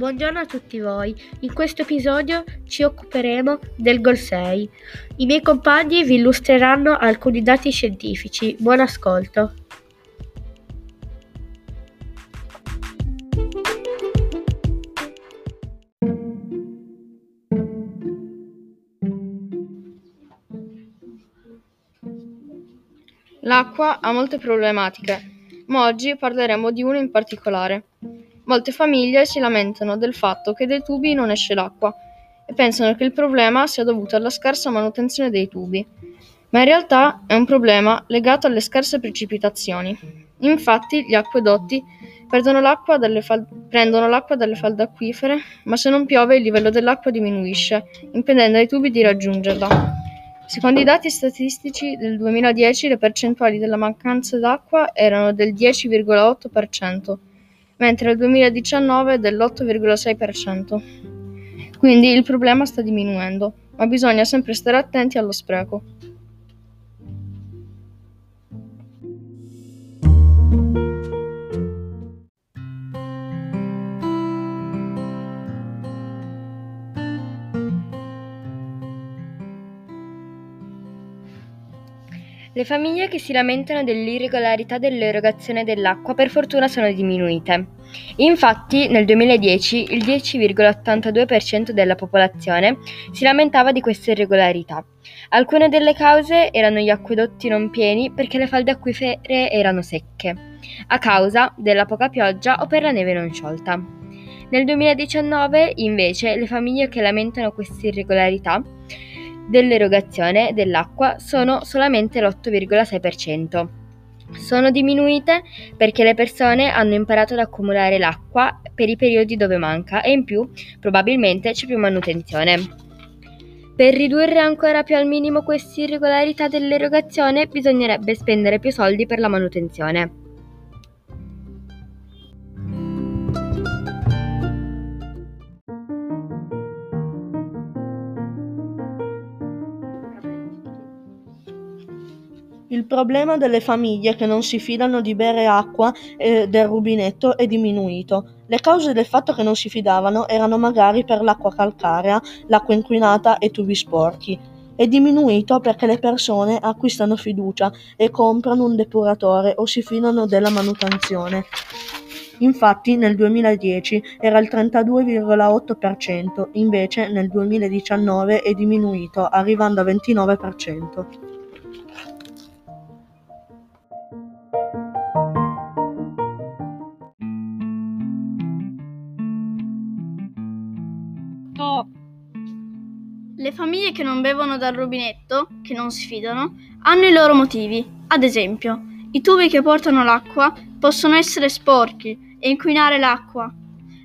Buongiorno a tutti voi. In questo episodio ci occuperemo del Gol 6. I miei compagni vi illustreranno alcuni dati scientifici. Buon ascolto. L'acqua ha molte problematiche, ma oggi parleremo di una in particolare. Molte famiglie si lamentano del fatto che dai tubi non esce l'acqua e pensano che il problema sia dovuto alla scarsa manutenzione dei tubi, ma in realtà è un problema legato alle scarse precipitazioni. Infatti gli acquedotti l'acqua fal- prendono l'acqua dalle falde acquifere, ma se non piove il livello dell'acqua diminuisce, impedendo ai tubi di raggiungerla. Secondo i dati statistici del 2010 le percentuali della mancanza d'acqua erano del 10,8%, mentre nel 2019 dell'8,6%. Quindi il problema sta diminuendo, ma bisogna sempre stare attenti allo spreco. Le famiglie che si lamentano dell'irregolarità dell'erogazione dell'acqua per fortuna sono diminuite. Infatti nel 2010 il 10,82% della popolazione si lamentava di queste irregolarità. Alcune delle cause erano gli acquedotti non pieni perché le falde acquifere erano secche, a causa della poca pioggia o per la neve non sciolta. Nel 2019 invece le famiglie che lamentano queste irregolarità dell'erogazione dell'acqua sono solamente l'8,6%. Sono diminuite perché le persone hanno imparato ad accumulare l'acqua per i periodi dove manca e in più probabilmente c'è più manutenzione. Per ridurre ancora più al minimo queste irregolarità dell'erogazione bisognerebbe spendere più soldi per la manutenzione. Il problema delle famiglie che non si fidano di bere acqua eh, del rubinetto è diminuito. Le cause del fatto che non si fidavano erano magari per l'acqua calcarea, l'acqua inquinata e tubi sporchi. È diminuito perché le persone acquistano fiducia e comprano un depuratore o si fidano della manutenzione. Infatti nel 2010 era il 32,8%, invece nel 2019 è diminuito, arrivando al 29%. Le famiglie che non bevono dal rubinetto, che non si fidano, hanno i loro motivi. Ad esempio, i tubi che portano l'acqua possono essere sporchi e inquinare l'acqua.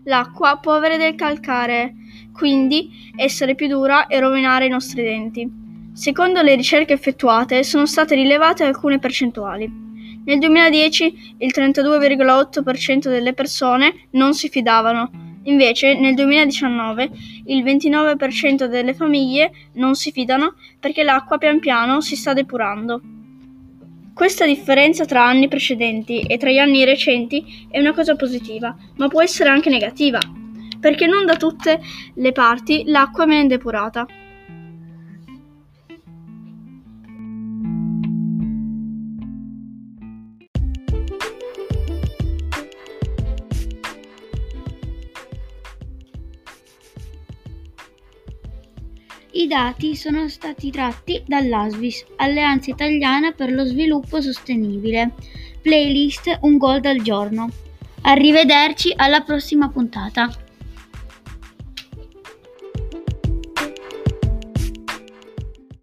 L'acqua può avere del calcare, quindi essere più dura e rovinare i nostri denti. Secondo le ricerche effettuate sono state rilevate alcune percentuali. Nel 2010 il 32,8% delle persone non si fidavano, Invece nel 2019 il 29% delle famiglie non si fidano perché l'acqua pian piano si sta depurando. Questa differenza tra anni precedenti e tra gli anni recenti è una cosa positiva, ma può essere anche negativa, perché non da tutte le parti l'acqua viene depurata. I dati sono stati tratti dall'ASVIS, Alleanza Italiana per lo Sviluppo Sostenibile. Playlist Un Gold al giorno. Arrivederci alla prossima puntata.